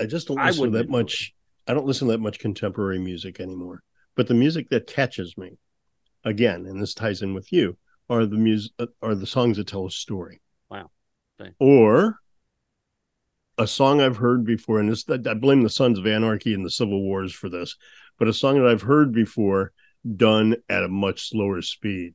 I just don't I listen to that it. much. I don't listen to that much contemporary music anymore. But the music that catches me, again, and this ties in with you, are the music uh, are the songs that tell a story. Wow. Thank- Or a song I've heard before, and this I blame the Sons of Anarchy and the Civil Wars for this, but a song that I've heard before done at a much slower speed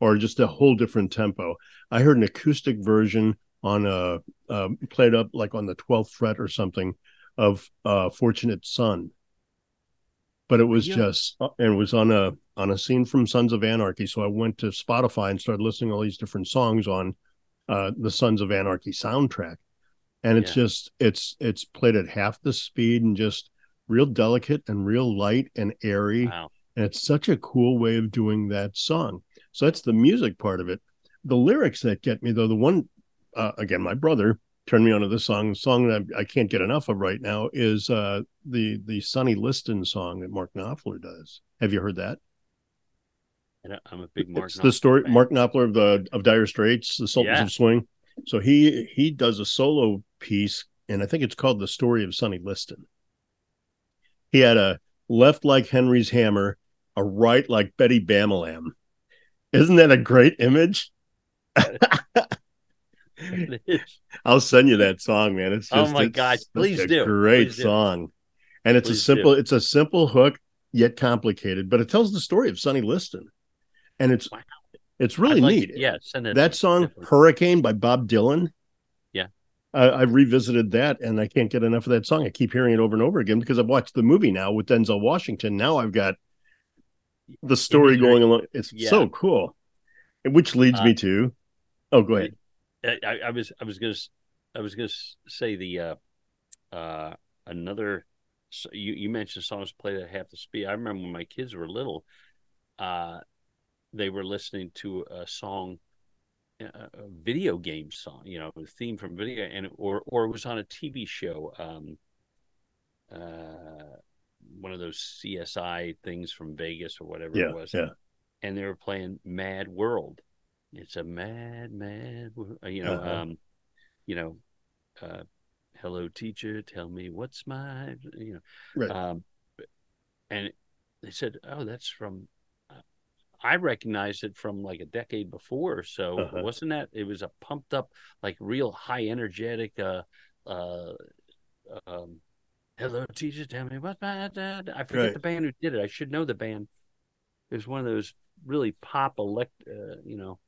or just a whole different tempo. I heard an acoustic version on a uh, played up like on the 12th fret or something of uh Fortunate Son. But it was Yeah. just uh, and it was on a on a scene from Sons of Anarchy. So I went to Spotify and started listening to all these different songs on uh the Sons of Anarchy soundtrack. And it's Yeah. just it's it's played at half the speed and just real delicate and real light and airy. wow. And it's such a cool way of doing that song. So that's the music part of it. The lyrics that get me, though, the one, uh, again, my brother turned me onto this song. The song that I, can't get enough of right now is uh, the the Sonny Liston song that Mark Knopfler does. Have you heard that? And I'm a big Mark. it's the story fan. Mark Knopfler of the of Dire Straits, the Sultans Yeah. of Swing. So he he does a solo piece, and I think it's called "The Story of Sonny Liston." He had a left like Henry's hammer, a right like Betty Bamalam. Isn't that a great image? I'll send you that song, man. It's Oh my it's gosh, please do. Great Please do. song, and it's Please a simple. do. It's a simple hook yet complicated, but it tells the story of Sonny Liston, and it's Wow. it's really like- neat. Yeah, send it. that song definitely. hurricane by bob dylan Yeah. I, I revisited that and i can't get enough of that song i keep hearing it over and over again because i've watched the movie now with denzel washington now i've got the story going along it's Yeah. so cool which leads Uh, me to oh go ahead I, I- was I was gonna I was gonna say the uh uh another s- you you mentioned songs played at half the speed. I remember when my kids were little, uh, they were listening to a song, a, a video game song, you know, a theme from video, and or or it was on a TV show, um, uh, one of those CSI things from Vegas or whatever yeah it was yeah and they were playing Mad World. It's a mad, mad, wo- uh, you know, Uh-huh. um, you know, uh, hello teacher, tell me what's my, you know, Right. um, and they said, oh, that's from. uh, I recognized it from like a decade before, so Uh-huh. wasn't that? It was a pumped up, like real high energetic. Uh, uh, um, hello teacher, tell me what's my. da- da-" I forget Right. the band who did it. I should know the band. It was one of those really pop elect, uh, you know,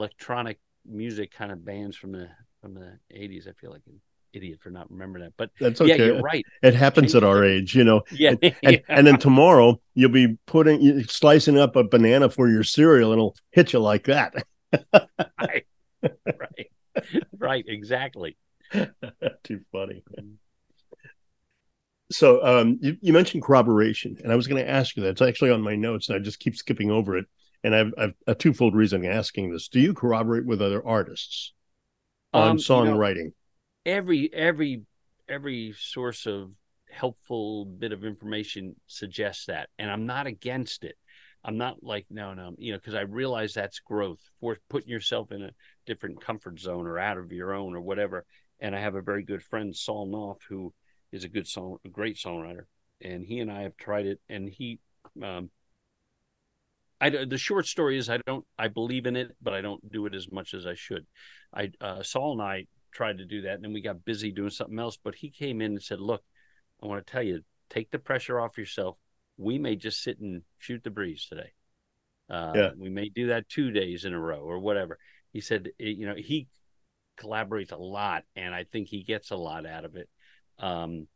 electronic music kind of bands from the from the eighties. I feel like an idiot for not remembering that, but that's yeah, okay you're right. it happens at our age you know Yeah, and, and then tomorrow you'll be putting you- slicing up a banana for your cereal and it'll hit you like that right, right, right, exactly. too funny So um, you, you mentioned corroboration, and I was going to ask you that. It's actually on my notes, and I just keep skipping over it. And I've, I've a twofold reason asking this. Do you corroborate with other artists on Um, you know, songwriting? every every every source of helpful bit of information suggests that and i'm not against it i'm not like no no you know because i realize that's growth for putting yourself in a different comfort zone or out of your own or whatever and i have a very good friend saul knopf who is a good song a great songwriter and he and i have tried it and he Um, I the short story is I don't I believe in it, but I don't do it as much as I should. I uh, Saul and I tried to do that, and then we got busy doing something else. But he came in and said, "Look, I want to tell you, take the pressure off yourself. We may just sit and shoot the breeze today. Uh, Yeah. We may do that two days in a row or whatever." He said, eh, "You know, he collaborates a lot, and I think he gets a lot out of it." Um,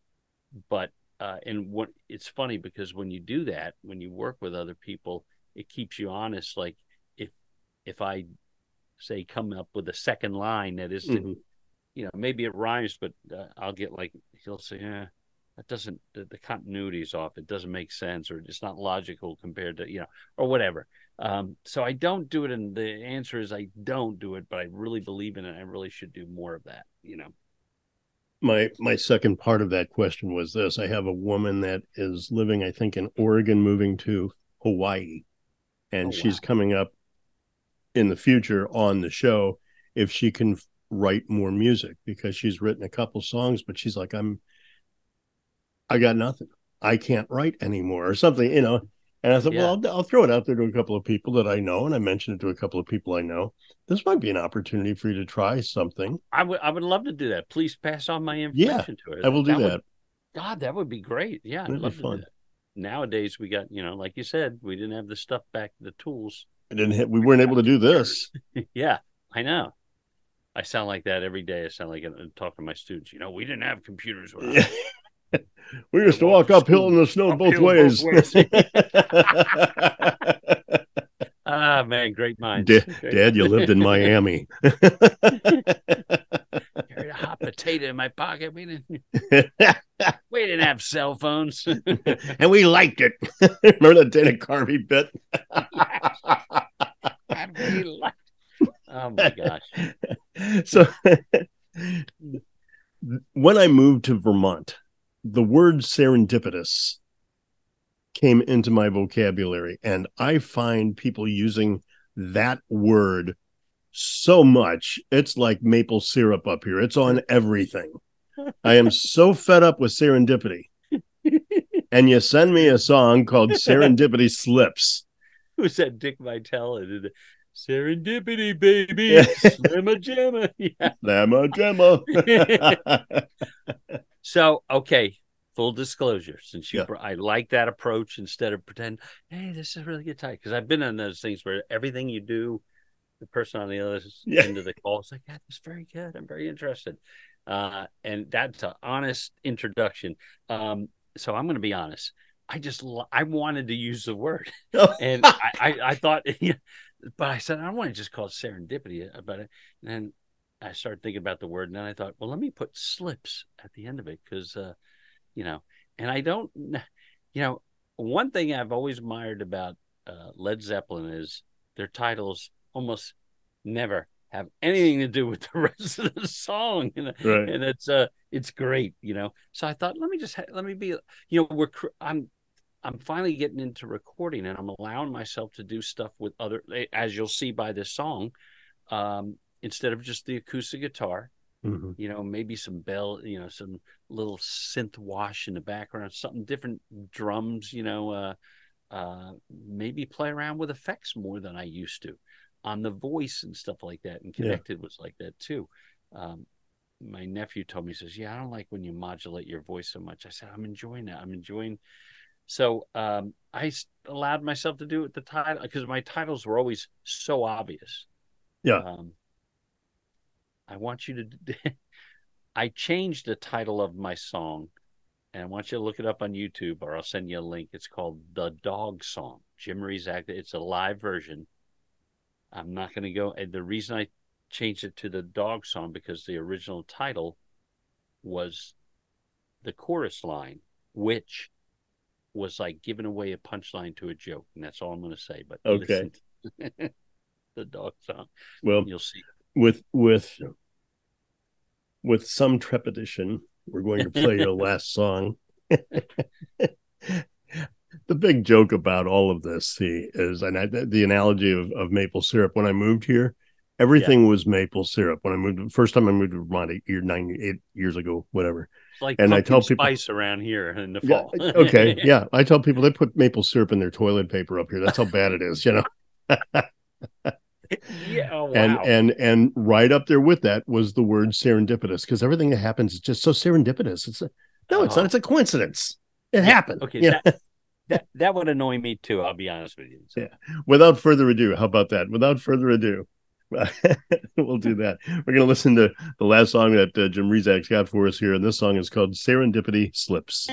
but uh, and what it's funny because when you do that, when you work with other people, it keeps you honest. Like if if I say come up with a second line that isn't, Mhm. you know, maybe it rhymes, but uh, I'll get like he'll say, yeah, that doesn't the, the continuity's off. It doesn't make sense, or it's not logical compared to you know, or whatever. Um, so I don't do it, and the answer is I don't do it, but I really believe in it. I really should do more of that. You know. my my second part of that question was this i have a woman that is living i think in oregon moving to hawaii Oh, and Oh, she's wow. coming up in the future on the show if she can write more music because she's written a couple songs but she's like i'm i got nothing i can't write anymore or something you know and i thought Yeah. well I'll, I'll throw it out there to a couple of people that i know and i mentioned it to a couple of people i know this might be an opportunity for you to try something I would I would love to do that. Please pass on my information to her. i will do that, would- God, that would be great. Yeah, I'd That'd be love to fun. do that. Nowadays, we got you know, like you said, we didn't have the stuff back, the tools. I didn't hit, we weren't able to do this yeah, I know. I sound like that every day. I sound like I talk to my students. You know, we didn't have computers. Yeah. we used to walk uphill in the snow Uphill both both ways. Ah, man, great minds. Great Dad, you lived in Miami. Carried a hot potato in my pocket. We didn't. We didn't have cell phones. and we liked it. Remember that Dana Carvey bit? And we liked- oh my gosh. so when I moved to Vermont, the word serendipitous came into my vocabulary, and I find people using that word so much. It's like maple syrup up here, it's on everything. I am so fed up with serendipity. And you send me a song called Serendipity Slips. Who said Dick Vitale? did Serendipity, baby. Yeah. Slimma Jamma. Yeah. Llama Gemma. So, okay, full disclosure, since you, Yeah. br- I like that approach instead of pretend, hey, this is a really good tight. Because I've been on those things where everything you do, the person on the other Yeah. end of the call is like, yeah, that's very good. I'm very interested. Uh, and that's an honest introduction. Um, so I'm going to be honest. I just, I wanted to use the word and I, I, I thought, but I said I don't want to just call it serendipity about it. And then I started thinking about the word, and then I thought, well, let me put slips at the end of it because, uh, you know, and I don't, you know, one thing I've always admired about uh, Led Zeppelin is their titles almost never have anything to do with the rest of the song, you know? right. and it's uh, it's great, you know. So I thought, let me just ha- let me be, you know, we're I'm I'm finally getting into recording and I'm allowing myself to do stuff with other, as you'll see by this song, um, instead of just the acoustic guitar, Mhm. you know, maybe some bell, you know, some little synth wash in the background, something different drums, you know, uh, uh, maybe play around with effects more than I used to on the voice and stuff like that. And Yeah. connected was like that too. Um, my nephew told me, he says, Yeah, I don't like when you modulate your voice so much. I said, I'm enjoying that. I'm enjoying. So um, I allowed myself to do it the title because my titles were always so obvious. Yeah. Um, I want you to. i changed the title of my song, and I want you to look it up on YouTube, or I'll send you a link. It's called "The Dog Song." Jim Reeves acted. It's a live version. I'm not going to go. And the reason I changed it to the Dog Song because the original title was the chorus line, which was like giving away a punchline to a joke, and that's all I'm going to say. But Okay. the Dog Song. Well, You'll see. with with with some trepidation, we're going to play your last song. the big joke about all of this, see, is and I, the analogy of, of maple syrup. When I moved here, everything was maple syrup. When I moved, first time I moved to Vermont, eight, year, nine, eight years ago, whatever, It's like And I tell people- spice around here in the Yeah, fall. okay, yeah. I tell people they put maple syrup in their toilet paper up here. That's how bad it is, you know. yeah. Oh, wow. And and and right up there with that was the word serendipitous because everything that happens is just so serendipitous. It's a, no, it's not. Uh-huh. It's a coincidence. It happened. okay, Yeah. that, that that would annoy me too. I'll be honest with you. So, Yeah. Without further ado, how about that? Without further ado, we'll do that. We're going to listen to the last song that uh, Jim Rezac's got for us here, and this song is called "Serendipity Slips."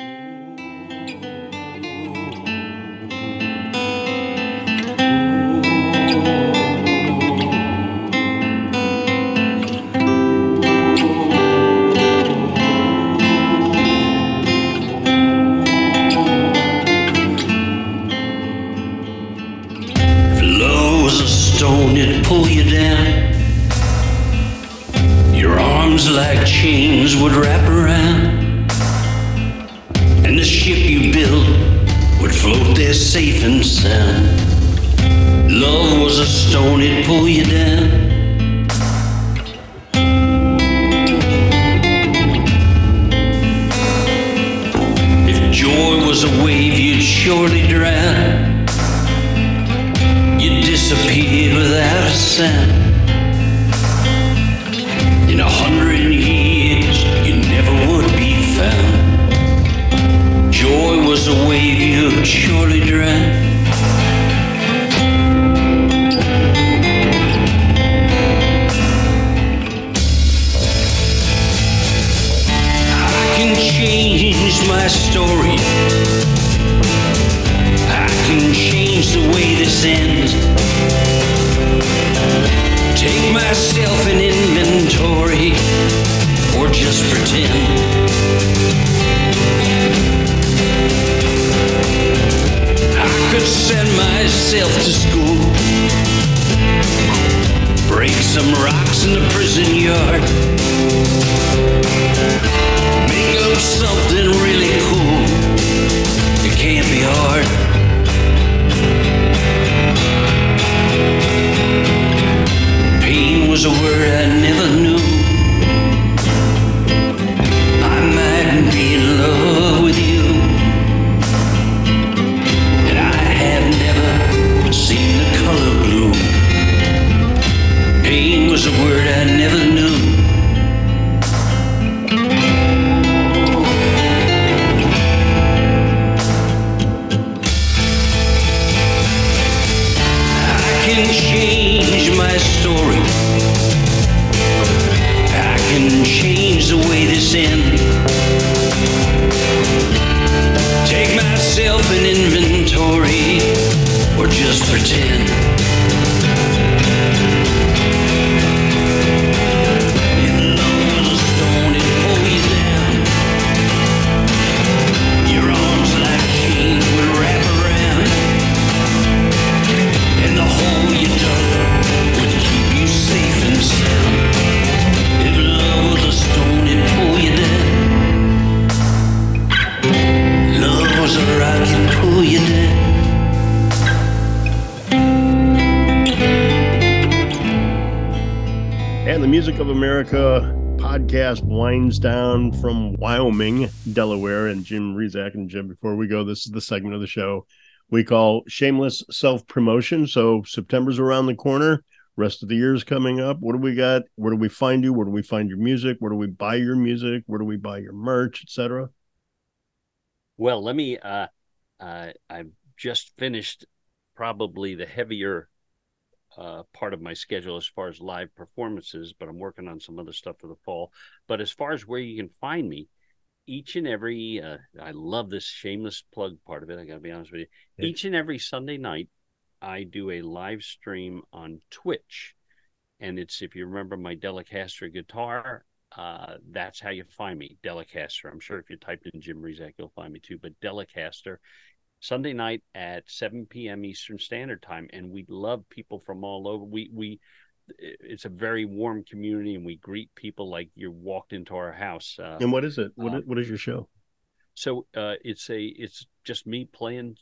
Jim, before we go, this is the segment of the show we call Shameless Self Promotion. So September's around the corner. Rest of the year is coming up. What do we got? Where do we find you? Where do we find your music? Where do we buy your music? Where do we buy your merch, etc.? Well, let me. Uh, uh, I've just finished probably the heavier uh, part of my schedule as far as live performances, but I'm working on some other stuff for the fall. But as far as where you can find me, each and every, uh, I love this shameless plug part of it. I got to be honest with you. Yeah. Each and every Sunday night, I do a live stream on Twitch. And it's, if you remember my Delicaster guitar, uh, that's how you find me, Delicaster. I'm sure if you typed in Jim Rezac, you'll find me too. But Delicaster, Sunday night at 7 p.m. Eastern Standard Time, and we love people from all over. We we it's a very warm community, and we greet people like you walked into our house. Uh, And what is it? What, Uh, what is your show? so uh, it's a it's just me playing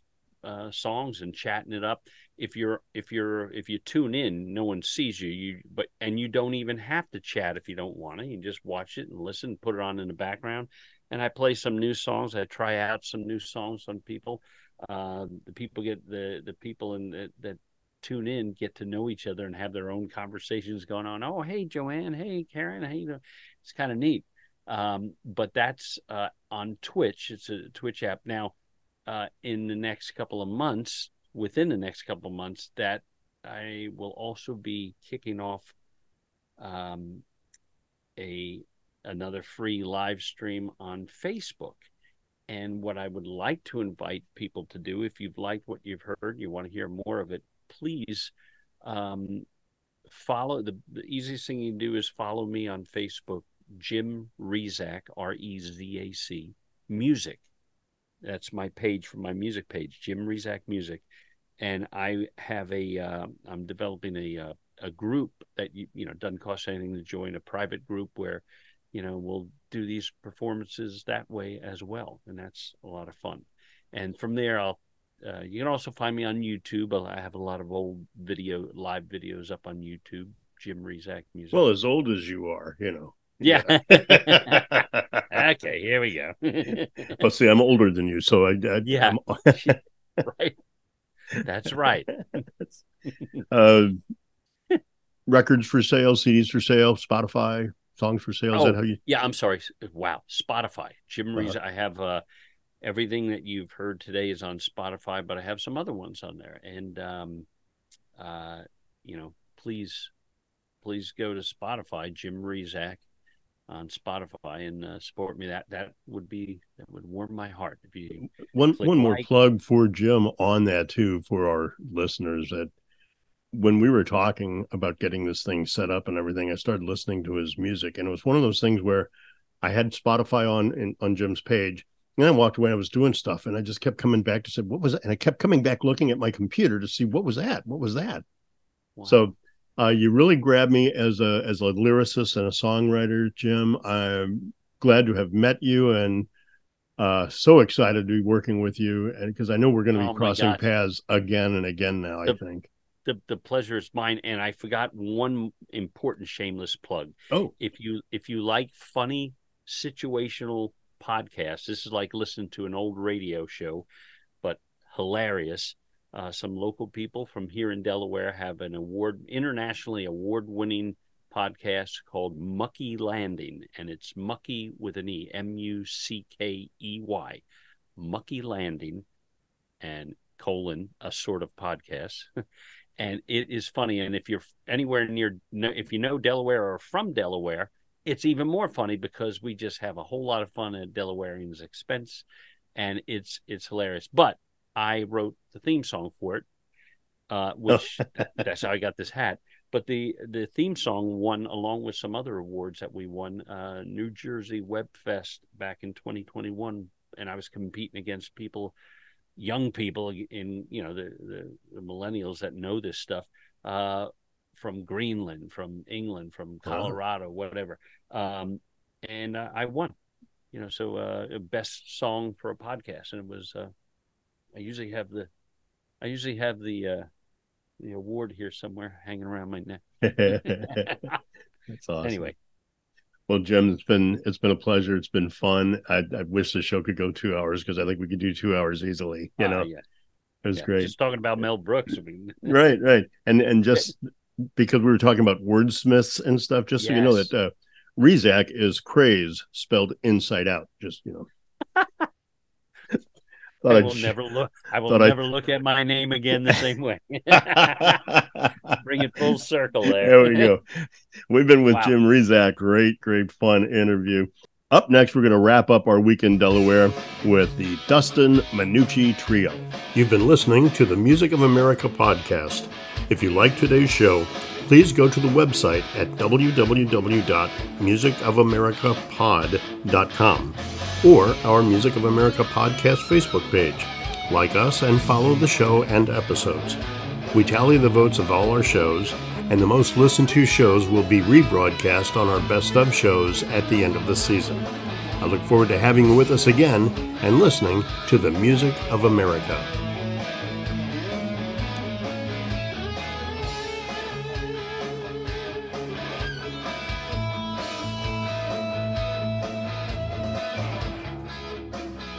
uh, songs and chatting it up. If you're if you're if you tune in, no one sees you. You but and you don't even have to chat if you don't want to. You just watch it and listen, put it on in the background. and I play some new songs. I try out some new songs on people. Uh, the people get the the people in the, that tune in get to know each other and have their own conversations going on. Oh, hey Joanne, hey Karen, hey, you know, it's kind of neat. Um, but that's uh, on Twitch. It's a Twitch app now. Uh, in the next couple of months, within the next couple of months, that I will also be kicking off um, a another free live stream on Facebook. And what I would like to invite people to do, if you've liked what you've heard, you want to hear more of it, please um, follow. The, the easiest thing you can do is follow me on Facebook, Jim Rezac, R E Z A C, music. That's my page for my music page, Jim Rezac Music. And I have a, uh, I'm developing a, uh, a group that you you know doesn't cost anything to join a private group where you know we'll do these performances that way as well and that's a lot of fun and from there i'll uh, you can also find me on youtube i have a lot of old video live videos up on youtube jim rezac music Well, as old as you are, you know. yeah okay here we go Well, see, I'm older than you, so I, I Yeah. Right that's right uh, records for sale, CDs for sale, Spotify, songs for sale. Is Oh, that how you? Yeah, I'm sorry. Wow, Spotify. Jim Uh-huh. I have uh, everything that you've heard today is on Spotify, but I have some other ones on there. And um, uh, you know, please, please go to Spotify, Jim Rezac on Spotify, and uh, support me. That that would be that would warm my heart if you. One one more like. plug for Jim on that too for our listeners that when we were talking about getting this thing set up and everything, I started listening to his music, and it was one of those things where I had Spotify on in, on Jim's page, and I walked away. I was doing stuff, and I just kept coming back to say, "What was That? And I kept coming back, looking at my computer to see what was that. What was that? Wow. So uh, you really grabbed me as a as a lyricist and a songwriter, Jim. I'm glad to have met you and uh, so excited to be working with you, and because I know we're going to be Oh, crossing paths again and again now. I think. the the pleasure is mine. And I forgot one important shameless plug. Oh, if you if you like funny situational podcasts this is like listening to an old radio show but hilarious. Uh, some local people from here in delaware have an award internationally award winning podcast called muckey landing and it's mucky with an e m-u-c-k-e-y muckey landing and colon a sort of podcast. And it is funny and if you're anywhere near if you know delaware or from delaware it's even more funny because we just have a whole lot of fun at Delawareans' expense, and it's it's hilarious. But I wrote the theme song for it, uh, which that's how I got this hat. But the the theme song won along with some other awards that we won. Uh, New Jersey Web Fest back in 2021, and I was competing against people, young people in you know the the, the millennials that know this stuff. Uh, from Greenland, from England, from Wow. Colorado, whatever. Um, and uh, I won, you know, so uh, best song for a podcast, and it was. Uh, I usually have the, I usually have the uh, the award here somewhere hanging around my neck. that's awesome. Anyway, well, Jim, it's been it's been a pleasure. It's been fun. I, I wish the show could go two hours because I think we could do two hours easily. You uh, know, yeah, it was yeah. great. Just talking about Mel Brooks. I mean, right right and and just because we were talking about wordsmiths and stuff just so you know that uh Rezac is craze spelled inside out just you know Thought I I'd will never look. I will thought I'd- never look at my name again the same way. Bring it full circle there. there we go we've been with Wow. Jim Rezac great great fun interview up next we're going to wrap up our week in Delaware with the Dustin Manucci Trio you've been listening to the Music of America podcast if you like today's show please go to the website at www.musicofAmericaPod.com or our Music of America podcast Facebook page. Like us and follow the show and episodes. We tally the votes of all our shows, and the most listened to shows will be rebroadcast on our best of shows at the end of the season. I look forward to having you with us again and listening to the Music of America.